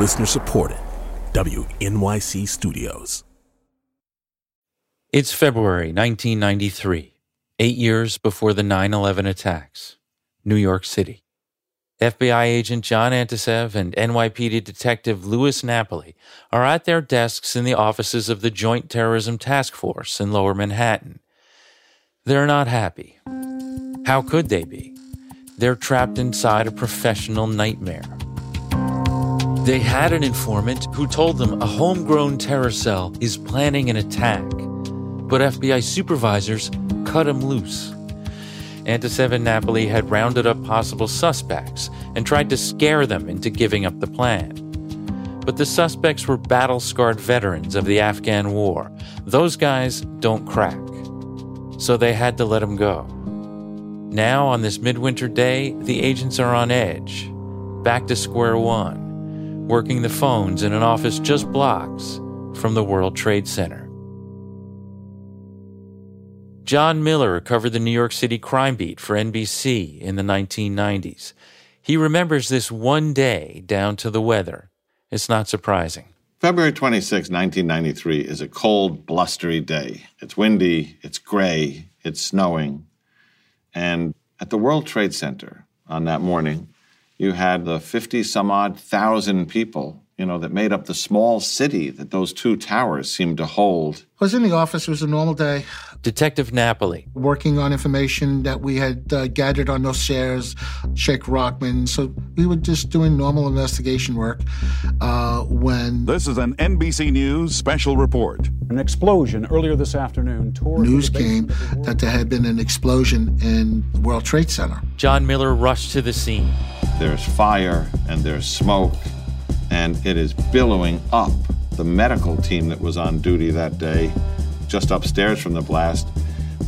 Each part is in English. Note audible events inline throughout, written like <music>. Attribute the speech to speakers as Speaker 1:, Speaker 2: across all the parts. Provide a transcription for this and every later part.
Speaker 1: Listener supported. WNYC Studios.
Speaker 2: It's February 1993, eight years before the 9 11 attacks, New York City. FBI agent John Anticev and NYPD detective Louis Napoli are at their desks in the offices of the Joint Terrorism Task Force in Lower Manhattan. They're not happy. How could they be? They're trapped inside a professional nightmare. They had an informant who told them a homegrown terror cell is planning an attack, but FBI supervisors cut him loose. Anticev and Napoli had rounded up possible suspects and tried to scare them into giving up the plan. But the suspects were battle scarred veterans of the Afghan war. Those guys don't crack. So they had to let them go. Now, on this midwinter day, the agents are on edge, back to square one, working the phones in an office just blocks from the World Trade Center. John Miller covered the New York City crime beat for NBC in the 1990s. He remembers this one day down to the weather. It's not surprising.
Speaker 3: February 26, 1993 is a cold, blustery day. It's windy, it's gray, it's snowing. And at the World Trade Center on that morning, you had the 50 some odd thousand people, you know, that made up the small city that those two towers seemed to hold.
Speaker 4: I was in the office. It was a normal day.
Speaker 2: Detective Napoli.
Speaker 4: Working on information that we had uh, gathered on those shares, Sheikh Rahman. So we were just doing normal investigation work uh, when.
Speaker 5: This is an NBC News special report.
Speaker 6: An explosion earlier this afternoon tore.
Speaker 4: News came that there had been an explosion in the World Trade Center.
Speaker 2: John Miller rushed to the scene.
Speaker 3: There's fire and there's smoke, and it is billowing up. The medical team that was on duty that day just upstairs from the blast,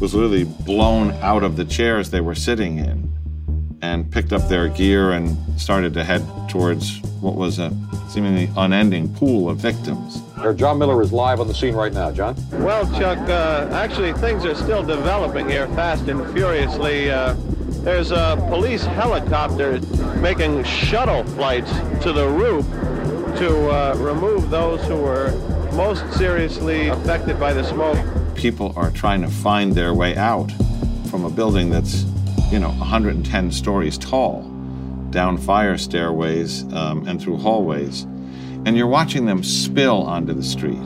Speaker 3: was literally blown out of the chairs they were sitting in and picked up their gear and started to head towards what was a seemingly unending pool of victims.
Speaker 7: John Miller is live on the scene right now. John?
Speaker 8: Well, Chuck, uh, actually, things are still developing here fast and furiously. Uh, there's a police helicopter making shuttle flights to the roof to uh, remove those who were most seriously affected by the smoke.
Speaker 3: People are trying to find their way out from a building that's, you know, 110 stories tall, down fire stairways um, and through hallways. And you're watching them spill onto the street,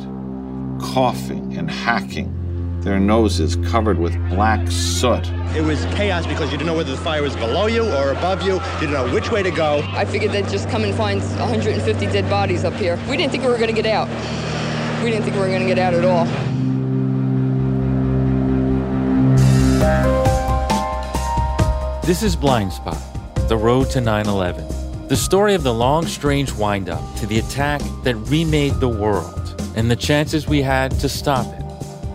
Speaker 3: coughing and hacking, their noses covered with black soot.
Speaker 9: It was chaos because you didn't know whether the fire was below you or above you. You didn't know which way to go.
Speaker 10: I figured they'd just come and find 150 dead bodies up here. We didn't think we were going to get out. We didn't think we were going to get out at all.
Speaker 2: This is Blind Spot, The Road to 9 11. The story of the long, strange windup to the attack that remade the world and the chances we had to stop it.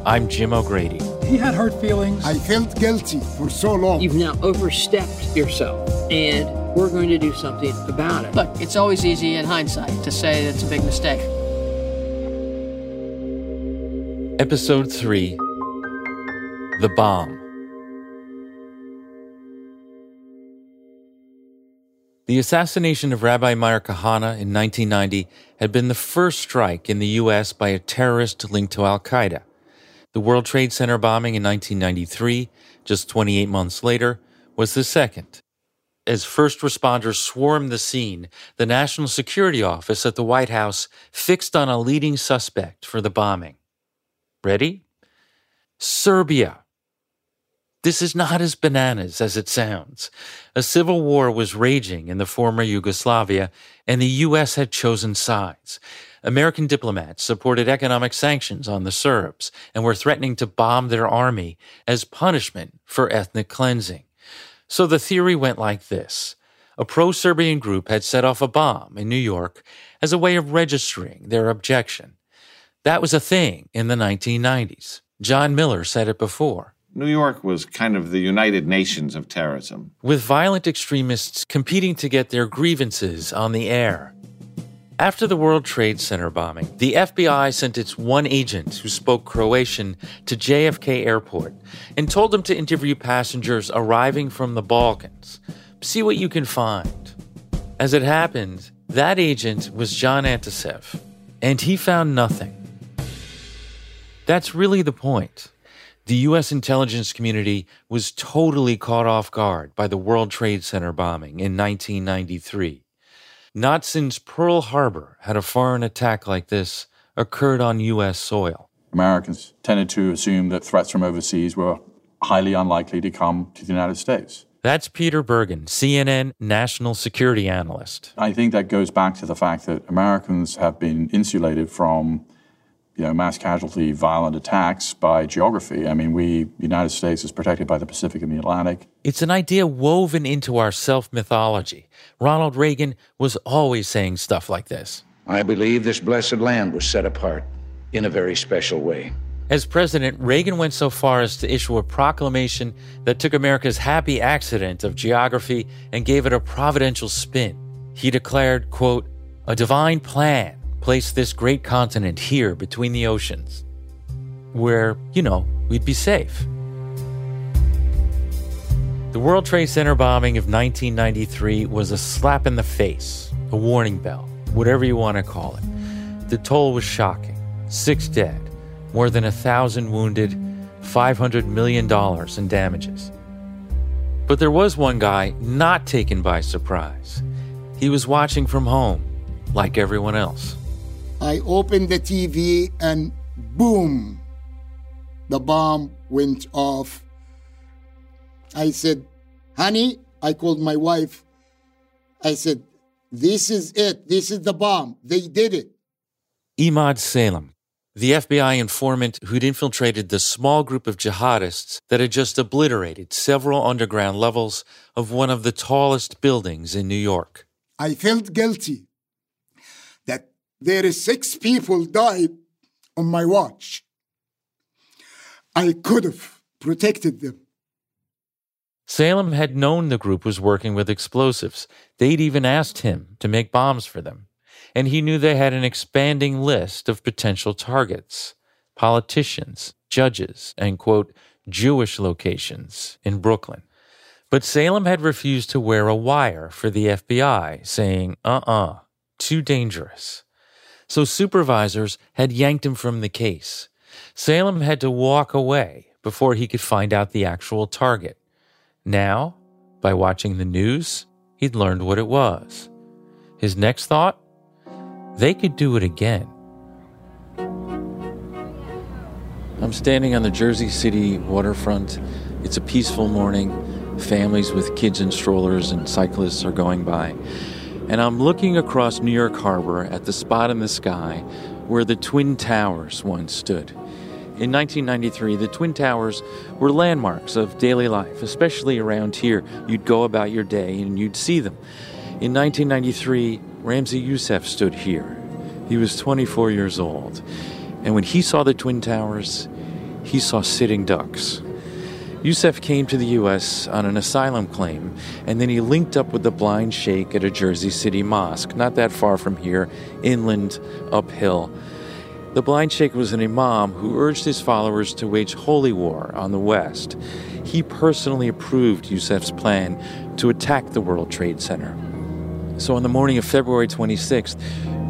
Speaker 2: I'm Jim O'Grady.
Speaker 11: He had hurt feelings.
Speaker 12: I felt guilty for so long.
Speaker 13: You've now overstepped yourself, and we're going to do something about it.
Speaker 14: Look, it's always easy in hindsight to say it's a big mistake.
Speaker 2: Episode 3 The Bomb. The assassination of Rabbi Meir Kahane in 1990 had been the first strike in the U.S. by a terrorist linked to Al Qaeda. The World Trade Center bombing in 1993, just 28 months later, was the second. As first responders swarmed the scene, the National Security Office at the White House fixed on a leading suspect for the bombing. Ready? Serbia. This is not as bananas as it sounds. A civil war was raging in the former Yugoslavia, and the U.S. had chosen sides. American diplomats supported economic sanctions on the Serbs and were threatening to bomb their army as punishment for ethnic cleansing. So the theory went like this. A pro Serbian group had set off a bomb in New York as a way of registering their objection. That was a thing in the 1990s. John Miller said it before.
Speaker 3: New York was kind of the United Nations of terrorism.
Speaker 2: With violent extremists competing to get their grievances on the air. After the World Trade Center bombing, the FBI sent its one agent who spoke Croatian to JFK Airport and told him to interview passengers arriving from the Balkans. See what you can find. As it happened, That agent was John Anticev, and he found nothing. That's really the point. The U.S. intelligence community was totally caught off guard by the World Trade Center bombing in 1993. Not since Pearl Harbor had a foreign attack like this occurred on U.S. soil.
Speaker 11: Americans tended to assume that threats from overseas were highly unlikely to come to the United States.
Speaker 2: That's Peter Bergen, CNN national security analyst.
Speaker 11: I think that goes back to the fact that Americans have been insulated from you know, mass casualty, violent attacks by geography. I mean, we, the United States is protected by the Pacific and the Atlantic.
Speaker 2: It's an idea woven into our self mythology. Ronald Reagan was always saying stuff like this.
Speaker 15: I believe this blessed land was set apart in a very special way.
Speaker 2: As president, Reagan went so far as to issue a proclamation that took America's happy accident of geography and gave it a providential spin. He declared, quote, a divine plan placed this great continent here between the oceans, where, you know, we'd be safe. The World Trade Center bombing of 1993 was a slap in the face, a warning bell, whatever you want to call it. The toll was shocking six dead, more than a thousand wounded, $500 million in damages. But there was one guy not taken by surprise. He was watching from home, like everyone else.
Speaker 12: I opened the TV and boom, the bomb went off. I said, honey, I called my wife. I said, this is it. This is the bomb. They did it.
Speaker 2: Emad Salem, the FBI informant who'd infiltrated the small group of jihadists that had just obliterated several underground levels of one of the tallest buildings in New York.
Speaker 12: I felt guilty there is six people died on my watch. I could have protected them.
Speaker 2: Salem had known the group was working with explosives. They'd even asked him to make bombs for them and he knew they had an expanding list of potential targets politicians, judges, and, quote, Jewish locations in Brooklyn. But Salem had refused to wear a wire for the FBI, saying, uh uh-uh, uh, too dangerous. So supervisors had yanked him from the case. Salem had to walk away before he could find out the actual target. Now, by watching the news, he'd learned what it was. His next thought? they could do it again. I'm standing on the Jersey City waterfront. It's a peaceful morning. Families with kids in strollers and cyclists are going by. And I'm looking across New York Harbor at the spot in the sky where the Twin Towers once stood. In 1993, the Twin Towers were landmarks of daily life, especially around here. You'd go about your day and you'd see them. In 1993, Ramzi Yousef stood here. He was 24 years old. And when he saw the Twin Towers, he saw sitting ducks. Yousef came to the U.S. on an asylum claim, and then he linked up with the blind sheikh at a Jersey City mosque, not that far from here, inland, uphill. The blind sheikh was an imam who urged his followers to wage holy war on the West. He personally approved Yousef's plan to attack the World Trade Center. So on the morning of February 26th,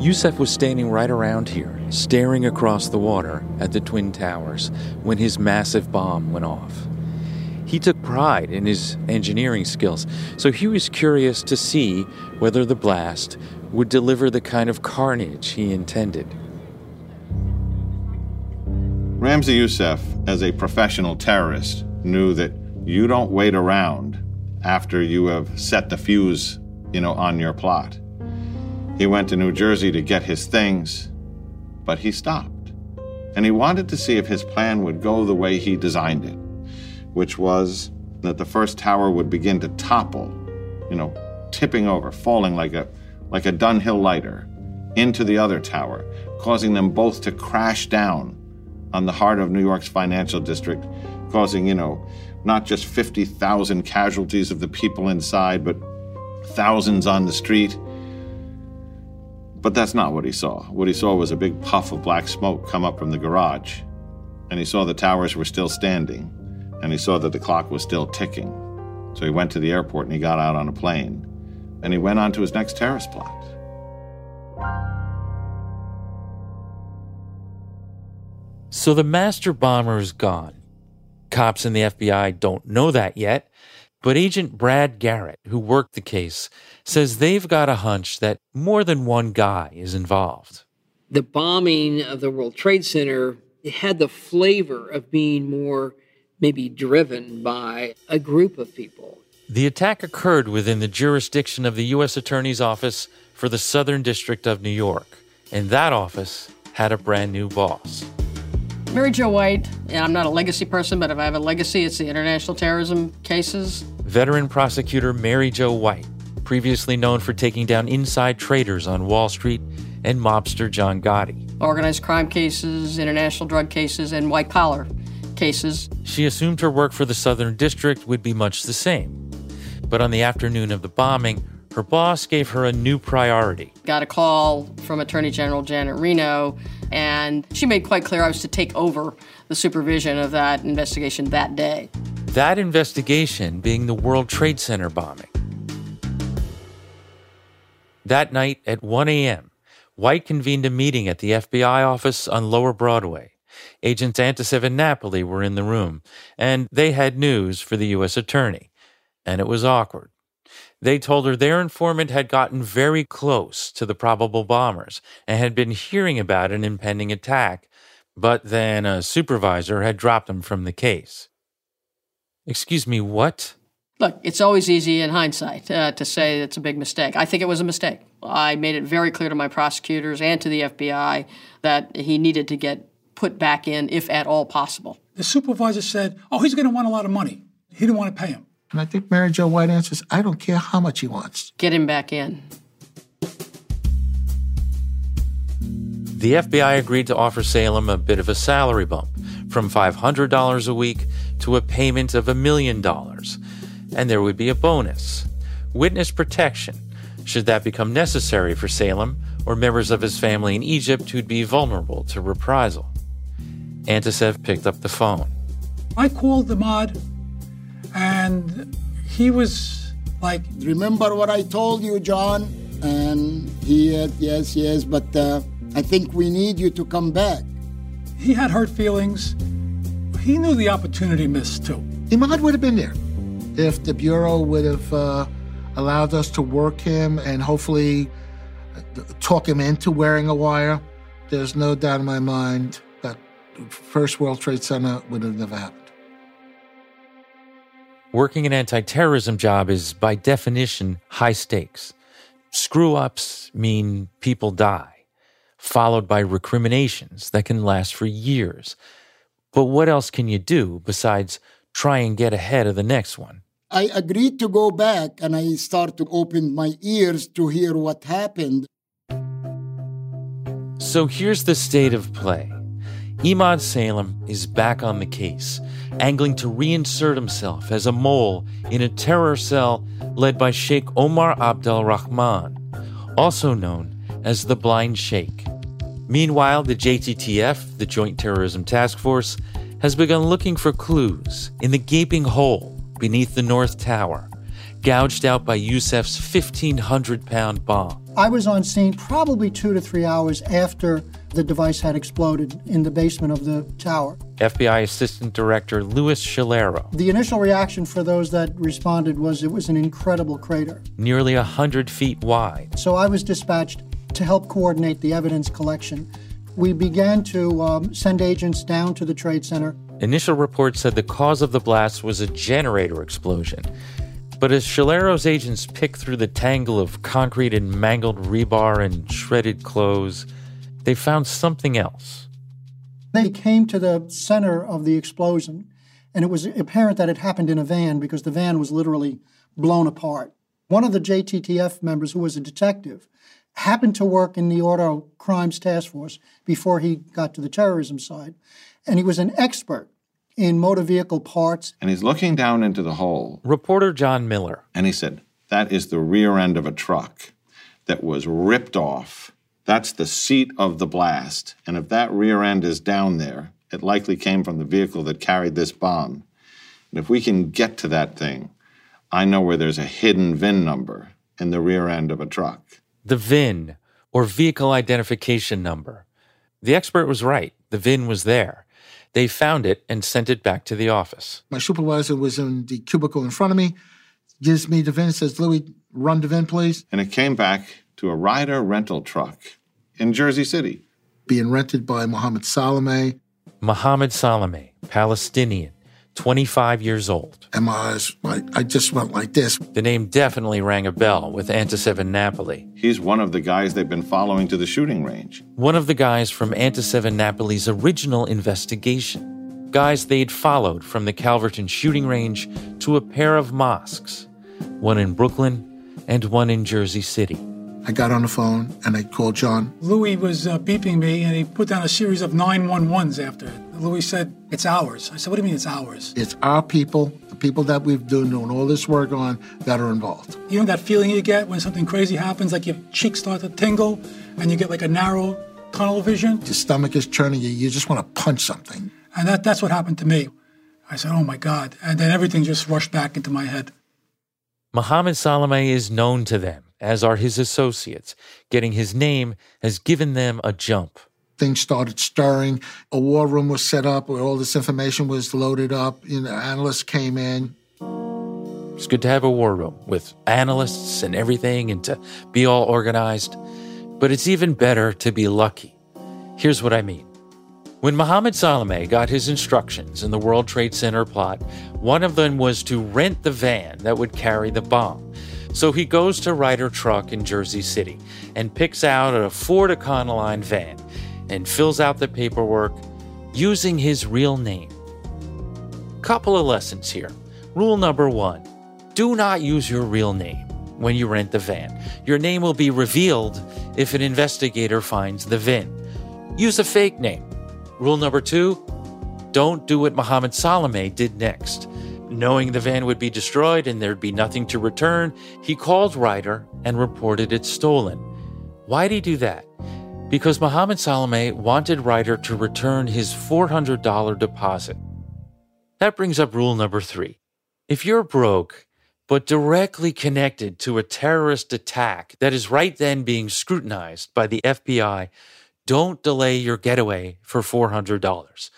Speaker 2: Yousef was standing right around here, staring across the water at the Twin Towers when his massive bomb went off. He took pride in his engineering skills, so he was curious to see whether the blast would deliver the kind of carnage he intended.
Speaker 3: Ramzi Yousef, as a professional terrorist, knew that you don't wait around after you have set the fuse you know, on your plot. He went to New Jersey to get his things, but he stopped. And he wanted to see if his plan would go the way he designed it, which was that the first tower would begin to topple, you know, tipping over, falling like a like a Dunhill lighter into the other tower, causing them both to crash down on the heart of New York's financial district, causing, you know, not just 50,000 casualties of the people inside, but thousands on the street. But that's not what he saw. What he saw was a big puff of black smoke come up from the garage. And he saw the towers were still standing and he saw that the clock was still ticking. So he went to the airport and he got out on a plane, and he went on to his next terrorist plot.
Speaker 2: So the master bomber is gone. Cops and the FBI don't know that yet, but Agent Brad Garrett, who worked the case, says they've got a hunch that more than one guy is involved.
Speaker 13: The bombing of the World Trade Center had the flavor of being more maybe driven by a group of people.
Speaker 2: The attack occurred within the jurisdiction of the U.S. Attorney's Office for the Southern District of New York, and that office had a brand new boss.
Speaker 14: Mary Jo White, and I'm not a legacy person, but if I have a legacy, it's the international terrorism cases.
Speaker 2: Veteran prosecutor Mary Jo White, previously known for taking down inside traders on Wall Street and mobster John Gotti.
Speaker 14: Organized crime cases, international drug cases, and white collar cases.
Speaker 2: She assumed her work for the Southern District would be much the same. But on the afternoon of the bombing, her boss gave her a new priority.
Speaker 14: Got a call from Attorney General Janet Reno, and she made quite clear I was to take over the supervision of that investigation that day.
Speaker 2: That investigation being the World Trade Center bombing. That night at 1 a.m., White convened a meeting at the FBI office on Lower Broadway. Agents Anticev and Napoli were in the room, and they had news for the U.S. Attorney. And it was awkward. They told her their informant had gotten very close to the probable bombers and had been hearing about an impending attack, but then a supervisor had dropped him from the case. Excuse me, what?
Speaker 14: Look, it's always easy in hindsight uh, to say it's a big mistake. I think it was a mistake. I made it very clear to my prosecutors and to the FBI that he needed to get put back in, if at all possible.
Speaker 16: The supervisor said, Oh, he's going to want a lot of money. He didn't want to pay him.
Speaker 4: And I think Mary Jo White answers, I don't care how much he wants.
Speaker 14: Get him back in.
Speaker 2: The FBI agreed to offer Salem a bit of a salary bump from $500 a week to a payment of a million dollars. And there would be a bonus witness protection, should that become necessary for Salem or members of his family in Egypt who'd be vulnerable to reprisal. Anticev picked up the phone.
Speaker 16: I called Emad, and he was like,
Speaker 12: Remember what I told you, John? And he had, yes, yes, but uh, I think we need you to come back.
Speaker 16: He had hurt feelings. He knew the opportunity missed, too.
Speaker 4: Emad would have been there if the Bureau would have uh, allowed us to work him and hopefully talk him into wearing a wire. There's no doubt in my mind that First World Trade Center would have never happened.
Speaker 2: Working an anti terrorism job is, by definition, high stakes. Screw ups mean people die, followed by recriminations that can last for years. But what else can you do besides try and get ahead of the next one?
Speaker 12: I agreed to go back and I start to open my ears to hear what happened.
Speaker 2: So here's the state of play. Emad Salem is back on the case, angling to reinsert himself as a mole in a terror cell led by Sheikh Omar Abdel Rahman, also known as the Blind Sheikh. Meanwhile, the JTTF, the Joint Terrorism Task Force, has begun looking for clues in the gaping hole beneath the North Tower, gouged out by Yousef's 1,500 pound bomb.
Speaker 17: I was on scene probably two to three hours after the device had exploded in the basement of the tower.
Speaker 2: FBI Assistant Director Louis Schiliro.
Speaker 17: The initial reaction for those that responded was it was an incredible crater.
Speaker 2: Nearly 100 feet wide.
Speaker 17: So I was dispatched to help coordinate the evidence collection. We began to um, send agents down to the Trade Center.
Speaker 2: Initial reports said the cause of the blast was a generator explosion. But as Schiliro's agents picked through the tangle of concrete and mangled rebar and shredded clothes, they found something else.
Speaker 17: They came to the center of the explosion, and it was apparent that it happened in a van because the van was literally blown apart. One of the JTTF members, who was a detective, happened to work in the Auto Crimes Task Force before he got to the terrorism side, and he was an expert in motor vehicle parts.
Speaker 3: And he's looking down into the hole.
Speaker 2: Reporter John Miller.
Speaker 3: And he said, That is the rear end of a truck that was ripped off. That's the seat of the blast. And if that rear end is down there, it likely came from the vehicle that carried this bomb. And if we can get to that thing, I know where there's a hidden VIN number in the rear end of a truck.
Speaker 2: The VIN, or vehicle identification number. The expert was right. The VIN was there. They found it and sent it back to the office.
Speaker 4: My supervisor was in the cubicle in front of me, gives me the VIN, says, Louis, run the VIN, please.
Speaker 3: And it came back to a Ryder rental truck in Jersey City.
Speaker 4: Being rented by Mohammed Salame.
Speaker 2: Mohammed Salame, Palestinian, 25 years old.
Speaker 4: And my eyes, I, I just went like this.
Speaker 2: The name definitely rang a bell with Anticev Napoli.
Speaker 3: He's one of the guys they've been following to the shooting range.
Speaker 2: One of the guys from Anticev Napoli's original investigation. Guys they'd followed from the Calverton shooting range to a pair of mosques, one in Brooklyn and one in Jersey City.
Speaker 4: I got on the phone and I called John.
Speaker 16: Louis was uh, beeping me and he put down a series of 911s after it. Louis said, It's ours. I said, What do you mean it's ours?
Speaker 4: It's our people, the people that we've been doing all this work on, that are involved.
Speaker 16: You know that feeling you get when something crazy happens, like your cheeks start to tingle and you get like a narrow tunnel vision?
Speaker 4: Your stomach is churning, you, you just want to punch something.
Speaker 16: And that, that's what happened to me. I said, Oh my God. And then everything just rushed back into my head.
Speaker 2: Mohammed Salame is known to them as are his associates. Getting his name has given them a jump.
Speaker 4: Things started stirring. A war room was set up where all this information was loaded up. You know, analysts came in.
Speaker 2: It's good to have a war room with analysts and everything and to be all organized. But it's even better to be lucky. Here's what I mean. When Mohammed Salame got his instructions in the World Trade Center plot, one of them was to rent the van that would carry the bomb. So he goes to Ryder Truck in Jersey City and picks out a Ford Econoline van and fills out the paperwork using his real name. Couple of lessons here. Rule number one do not use your real name when you rent the van. Your name will be revealed if an investigator finds the VIN. Use a fake name. Rule number two don't do what Mohammed Salame did next. Knowing the van would be destroyed and there'd be nothing to return, he called Ryder and reported it stolen. Why'd he do that? Because Mohammed Salame wanted Ryder to return his $400 deposit. That brings up rule number three. If you're broke, but directly connected to a terrorist attack that is right then being scrutinized by the FBI, don't delay your getaway for $400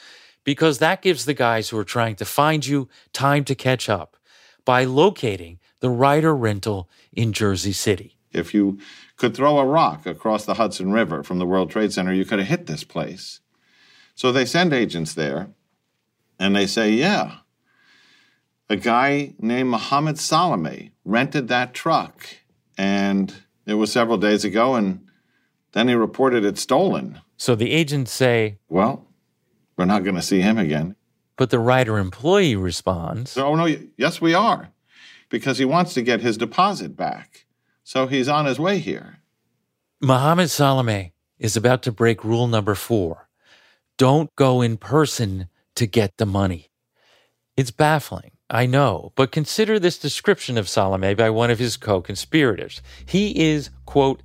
Speaker 2: because that gives the guys who are trying to find you time to catch up by locating the Ryder rental in Jersey City.
Speaker 3: If you could throw a rock across the Hudson River from the World Trade Center, you could have hit this place. So they send agents there and they say, yeah, a guy named Mohammed Salame rented that truck and it was several days ago and then he reported it stolen.
Speaker 2: So the agents say,
Speaker 3: well, we're not going to see him again.
Speaker 2: But the Ryder employee responds,
Speaker 3: Oh, no, yes, we are, because he wants to get his deposit back. So he's on his way here.
Speaker 2: Mohammed Salame is about to break rule number four don't go in person to get the money. It's baffling, I know, but consider this description of Salame by one of his co conspirators. He is, quote,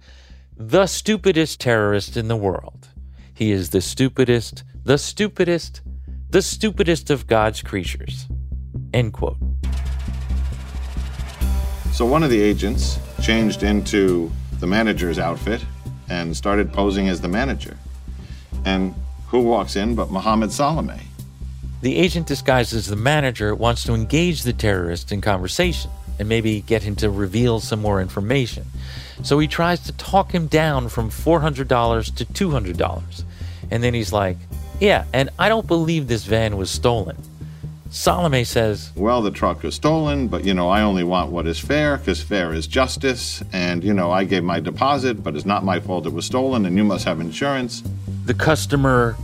Speaker 2: the stupidest terrorist in the world. He is the stupidest, the stupidest, the stupidest of God's creatures. End quote.
Speaker 3: So one of the agents changed into the manager's outfit and started posing as the manager. And who walks in but Mohammed Salame?
Speaker 2: The agent disguised as the manager wants to engage the terrorist in conversation and maybe get him to reveal some more information. So he tries to talk him down from $400 to $200. And then he's like, Yeah, and I don't believe this van was stolen. Salame says,
Speaker 3: Well, the truck was stolen, but you know, I only want what is fair because fair is justice. And you know, I gave my deposit, but it's not my fault it was stolen, and you must have insurance.
Speaker 2: The customer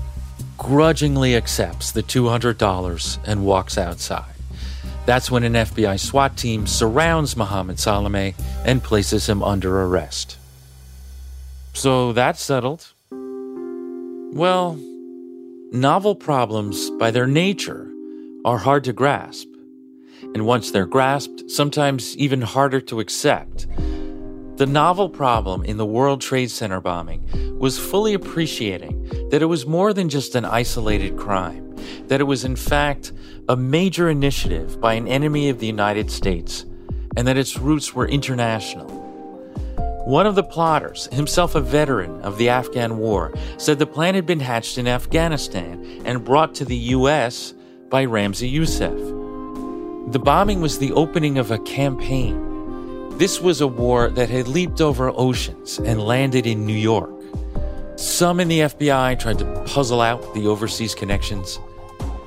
Speaker 2: grudgingly accepts the $200 and walks outside. That's when an FBI SWAT team surrounds Mohammed Salame and places him under arrest. So that's settled. Well, novel problems, by their nature, are hard to grasp. And once they're grasped, sometimes even harder to accept. The novel problem in the World Trade Center bombing was fully appreciating that it was more than just an isolated crime, that it was in fact a major initiative by an enemy of the United States, and that its roots were international. One of the plotters, himself a veteran of the Afghan war, said the plan had been hatched in Afghanistan and brought to the U.S. by Ramzi Yousef. The bombing was the opening of a campaign. This was a war that had leaped over oceans and landed in New York. Some in the FBI tried to puzzle out the overseas connections.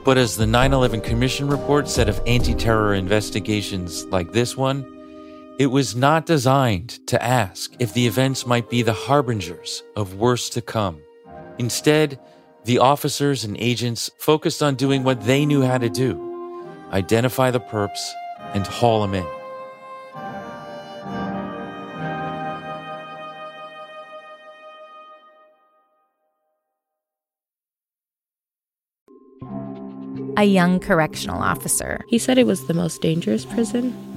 Speaker 2: But as the 9 11 Commission report said of anti terror investigations like this one, it was not designed to ask if the events might be the harbingers of worse to come. Instead, the officers and agents focused on doing what they knew how to do identify the perps and haul them in.
Speaker 18: a young correctional officer.
Speaker 19: He said it was the most dangerous prison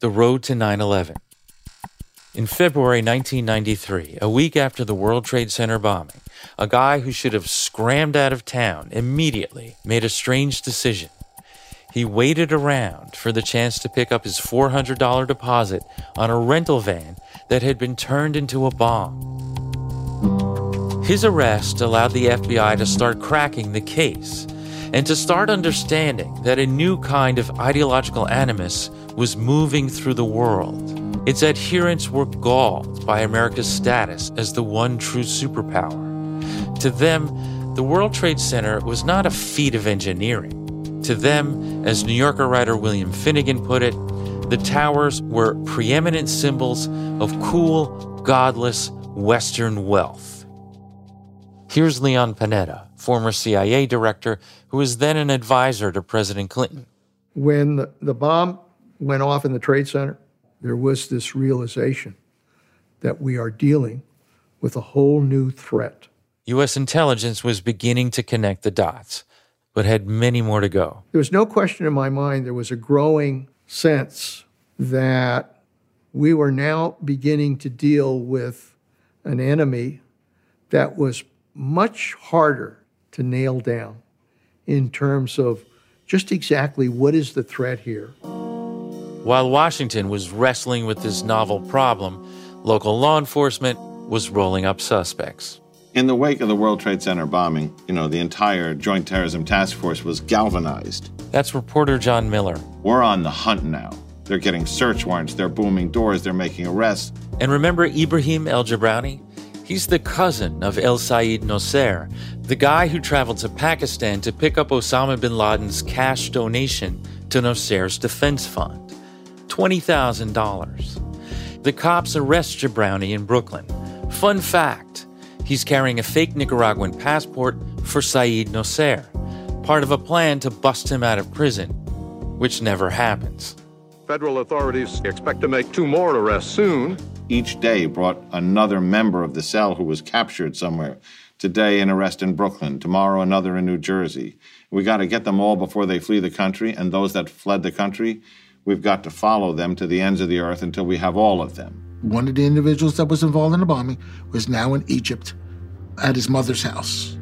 Speaker 2: The Road to 9 11. In February 1993, a week after the World Trade Center bombing, a guy who should have scrammed out of town immediately made a strange decision. He waited around for the chance to pick up his $400 deposit on a rental van that had been turned into a bomb. His arrest allowed the FBI to start cracking the case and to start understanding that a new kind of ideological animus was moving through the world. Its adherents were galled by America's status as the one true superpower. To them, the World Trade Center was not a feat of engineering. To them, as New Yorker writer William Finnegan put it, the towers were preeminent symbols of cool, godless Western wealth. Here's Leon Panetta, former CIA director who was then an advisor to President Clinton.
Speaker 20: When the, bomb went off in the Trade Center, there was this realization that we are dealing with a whole new threat.
Speaker 2: U.S. intelligence was beginning to connect the dots, but had many more to go.
Speaker 20: There was no question in my mind, there was a growing sense that we were now beginning to deal with an enemy that was much harder to nail down in terms of just exactly what is the threat here.
Speaker 2: While Washington was wrestling with this novel problem, local law enforcement was rolling up suspects.
Speaker 3: In the wake of the World Trade Center bombing, you know, the entire Joint Terrorism Task Force was galvanized.
Speaker 2: That's reporter John Miller.
Speaker 3: We're on the hunt now. They're getting search warrants, they're booming doors, they're making arrests.
Speaker 2: And remember Ibrahim El Jabrani? He's the cousin of El Sayed Nosair, the guy who traveled to Pakistan to pick up Osama bin Laden's cash donation to Nosair's defense fund $20,000. The cops arrest Jabrani in Brooklyn. Fun fact he's carrying a fake Nicaraguan passport for Saeed Nosair, part of a plan to bust him out of prison, which never happens.
Speaker 7: Federal authorities expect to make two more arrests soon
Speaker 3: each day brought another member of the cell who was captured somewhere. Today, an arrest in Brooklyn. Tomorrow, another in New Jersey. We got to get them all before they flee the country, and those that fled the country, we've got to follow them to the ends of the earth until we have all of them.
Speaker 4: One of the individuals that was involved in the bombing was now in Egypt at his mother's house.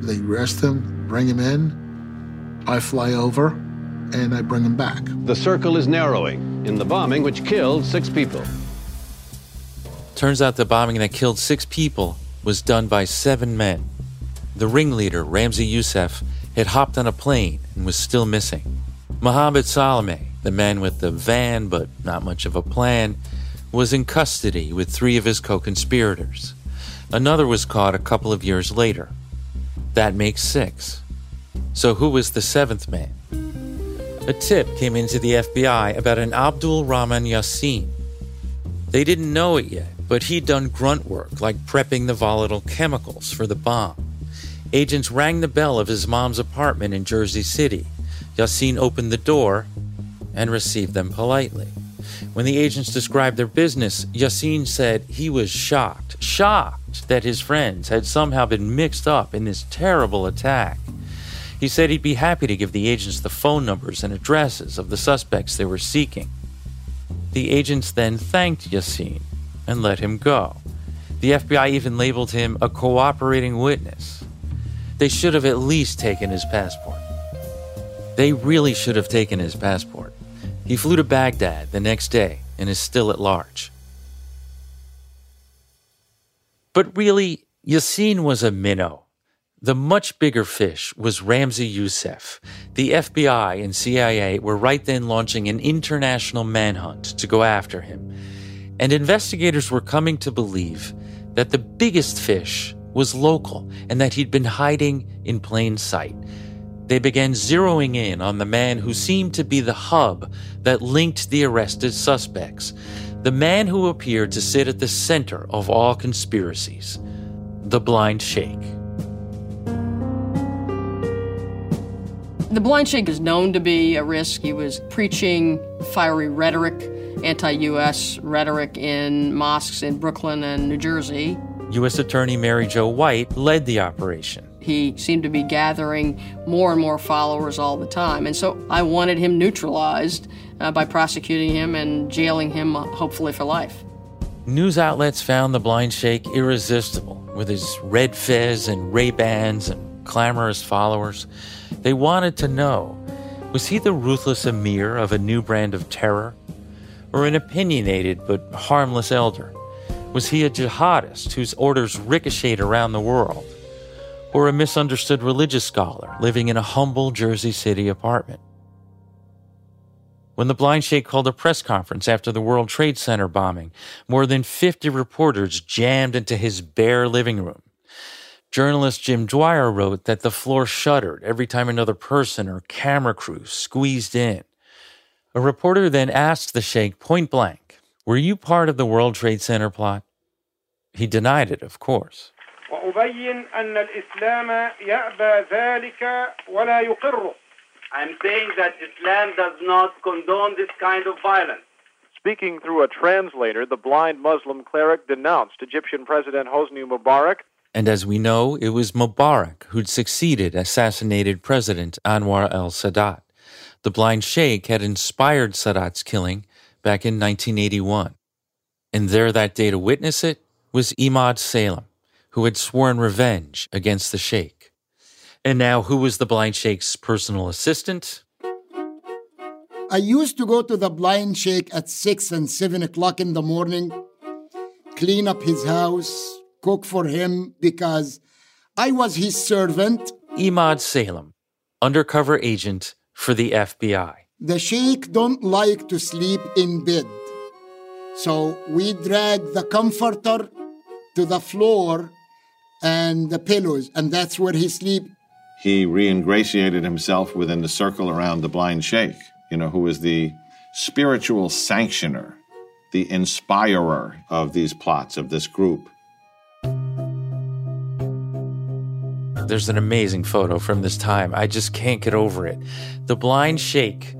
Speaker 4: They arrest him, bring him in. I fly over, and I bring him back.
Speaker 21: The circle is narrowing in the bombing, which killed six people.
Speaker 2: Turns out the bombing that killed six people was done by seven men. The ringleader, Ramzi Yousef, had hopped on a plane and was still missing. Mohammed Salame, the man with the van but not much of a plan, was in custody with three of his co conspirators. Another was caught a couple of years later. That makes six. So, who was the seventh man? A tip came into the FBI about an Abdul Rahman Yassin. They didn't know it yet, but he'd done grunt work like prepping the volatile chemicals for the bomb. Agents rang the bell of his mom's apartment in Jersey City. Yassin opened the door and received them politely. When the agents described their business, Yassin said he was shocked, shocked that his friends had somehow been mixed up in this terrible attack. He said he'd be happy to give the agents the phone numbers and addresses of the suspects they were seeking. The agents then thanked Yassin and let him go. The FBI even labeled him a cooperating witness. They should have at least taken his passport. They really should have taken his passport. He flew to Baghdad the next day and is still at large. But really, Yassin was a minnow. The much bigger fish was Ramzi Yousef. The FBI and CIA were right then launching an international manhunt to go after him. And investigators were coming to believe that the biggest fish was local and that he'd been hiding in plain sight. They began zeroing in on the man who seemed to be the hub that linked the arrested suspects, the man who appeared to sit at the center of all conspiracies the blind sheikh.
Speaker 14: The blind sheikh is known to be a risk. He was preaching fiery rhetoric, anti US rhetoric in mosques in Brooklyn and New Jersey.
Speaker 2: U.S. Attorney Mary Jo White led the operation.
Speaker 14: He seemed to be gathering more and more followers all the time. And so I wanted him neutralized uh, by prosecuting him and jailing him, uh, hopefully for life.
Speaker 2: News outlets found the blind sheikh irresistible with his red fez and Ray-Bans and clamorous followers. They wanted to know was he the ruthless emir of a new brand of terror? Or an opinionated but harmless elder? Was he a jihadist whose orders ricocheted around the world? Or a misunderstood religious scholar living in a humble Jersey City apartment? When the blind sheikh called a press conference after the World Trade Center bombing, more than 50 reporters jammed into his bare living room. Journalist Jim Dwyer wrote that the floor shuddered every time another person or camera crew squeezed in. A reporter then asked the sheikh point blank, Were you part of the World Trade Center plot? He denied it, of course.
Speaker 22: وأبين أن الإسلام يأبى ذلك ولا يقره
Speaker 23: I'm saying that Islam does not condone this kind of violence.
Speaker 22: Speaking through a translator, the blind Muslim cleric denounced Egyptian President Hosni Mubarak.
Speaker 2: And as we know, it was Mubarak who'd succeeded assassinated President Anwar el Sadat. The blind sheikh had inspired Sadat's killing back in 1981. And there that day to witness it was Emad Salem who had sworn revenge against the sheikh. And now, who was the blind sheikh's personal assistant?
Speaker 12: I used to go to the blind sheikh at 6 and 7 o'clock in the morning, clean up his house, cook for him because I was his servant.
Speaker 2: Emad Salem, undercover agent for the FBI.
Speaker 12: The sheikh don't like to sleep in bed. So we drag the comforter to the floor and the pillows, and that's where he sleep.
Speaker 3: He reingratiated himself within the circle around the blind sheikh, you know, who is the spiritual sanctioner, the inspirer of these plots, of this group.
Speaker 2: There's an amazing photo from this time. I just can't get over it. The blind sheikh,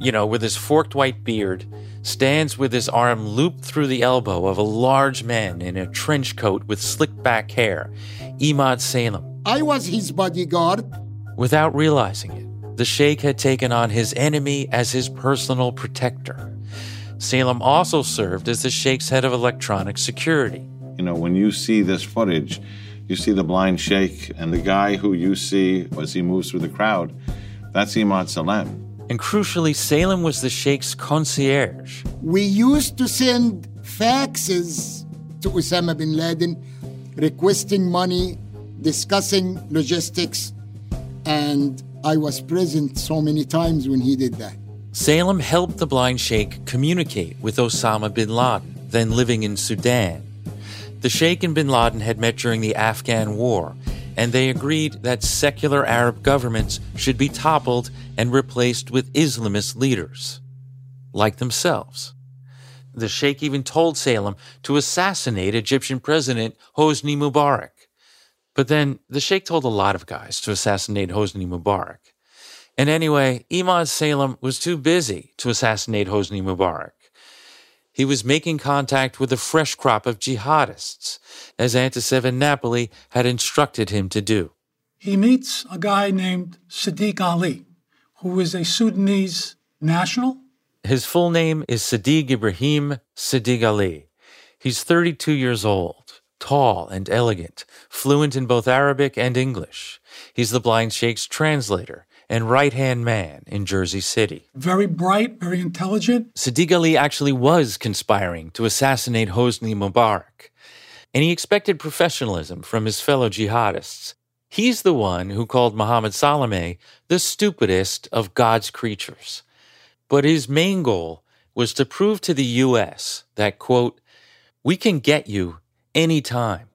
Speaker 2: you know, with his forked white beard, stands with his arm looped through the elbow of a large man in a trench coat with slicked back hair, Emad Salem.
Speaker 12: I was his bodyguard.
Speaker 2: Without realizing it, the sheikh had taken on his enemy as his personal protector. Salem also served as the sheikh's head of electronic security.
Speaker 3: You know, when you see this footage, you see the blind sheikh, and the guy who you see as he moves through the crowd, that's Emad Salem.
Speaker 2: And crucially, Salem was the sheikh's concierge.
Speaker 12: We used to send faxes to Osama bin Laden requesting money, discussing logistics, and I was present so many times when he did that.
Speaker 2: Salem helped the blind sheikh communicate with Osama bin Laden, then living in Sudan. The Sheikh and bin Laden had met during the Afghan war, and they agreed that secular Arab governments should be toppled and replaced with Islamist leaders, like themselves. The Sheikh even told Salem to assassinate Egyptian President Hosni Mubarak. But then the Sheikh told a lot of guys to assassinate Hosni Mubarak. And anyway, Emad Salem was too busy to assassinate Hosni Mubarak. He was making contact with a fresh crop of jihadists, as Anticev in Napoli had instructed him to do.
Speaker 16: He meets a guy named Sadiq Ali, who is a Sudanese national.
Speaker 2: His full name is Sadiq Ibrahim Sadiq Ali. He's 32 years old, tall and elegant, fluent in both Arabic and English. He's the blind sheikh's translator and right hand man in Jersey City.
Speaker 16: Very bright, very intelligent.
Speaker 2: Siddig Ali actually was conspiring to assassinate Hosni Mubarak, and he expected professionalism from his fellow jihadists. He's the one who called Mohammed Salameh the stupidest of God's creatures. But his main goal was to prove to the U.S. that, quote, we can get you anytime.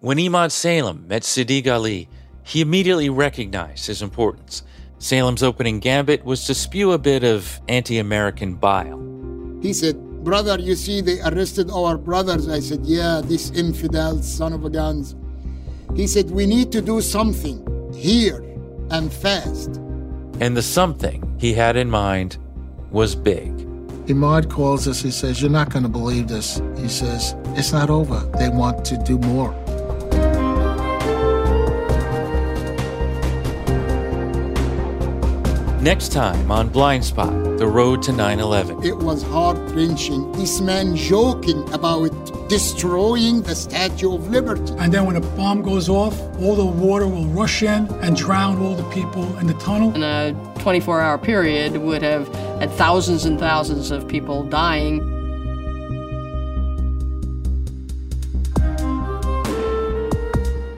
Speaker 2: When Emad Salem met Siddig Ali, he immediately recognized his importance. Salem's opening gambit was to spew a bit of anti American bile.
Speaker 12: He said, Brother, you see, they arrested our brothers. I said, Yeah, these infidels, son of a guns. He said, We need to do something here and fast.
Speaker 2: And the something he had in mind was big.
Speaker 4: Emad calls us. He says, You're not going to believe this. He says, It's not over. They want to do more.
Speaker 2: Next time on Blind Spot, the road to 9 11.
Speaker 12: It was heart wrenching. This man joking about destroying the Statue of Liberty.
Speaker 16: And then when a bomb goes off, all the water will rush in and drown all the people in the tunnel.
Speaker 14: In a 24 hour period, would have had thousands and thousands of people dying.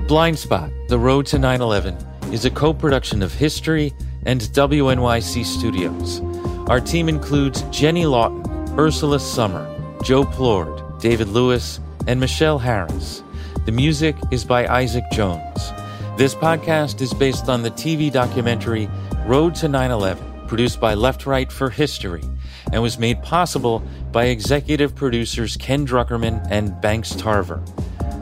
Speaker 2: Blind Spot, The Road to 9 11 is a co production of History and WNYC Studios. Our team includes Jenny Lawton, Ursula Sommer, Joe Plourde, David Lewis, and Michelle Harris. The music is by Isaac Jones. This podcast is based on the TV documentary Road to 9 11, produced by Left Right for History, and was made possible by executive producers Ken Druckerman and Banks Tarver.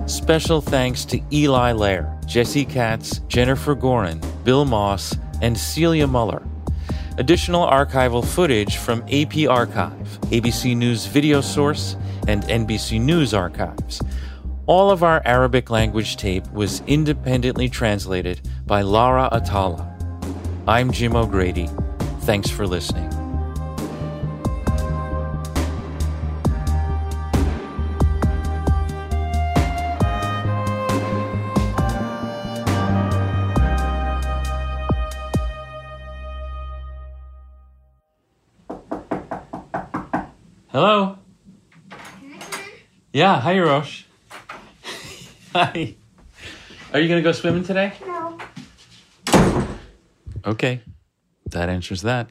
Speaker 2: Special thanks to Eli Lehrer, Jesse Katz, Jennifer Gorin, Bill Moss, and Celia Muller. Additional archival footage from AP Archive, ABC News Video Source, and NBC News Archives. All of our Arabic language tape was independently translated by Lara Atala. I'm Jim O'Grady. Thanks for listening. Yeah, hi, Rosh. <laughs> hi. Are you going to go swimming today?
Speaker 24: No.
Speaker 2: Okay, that answers that.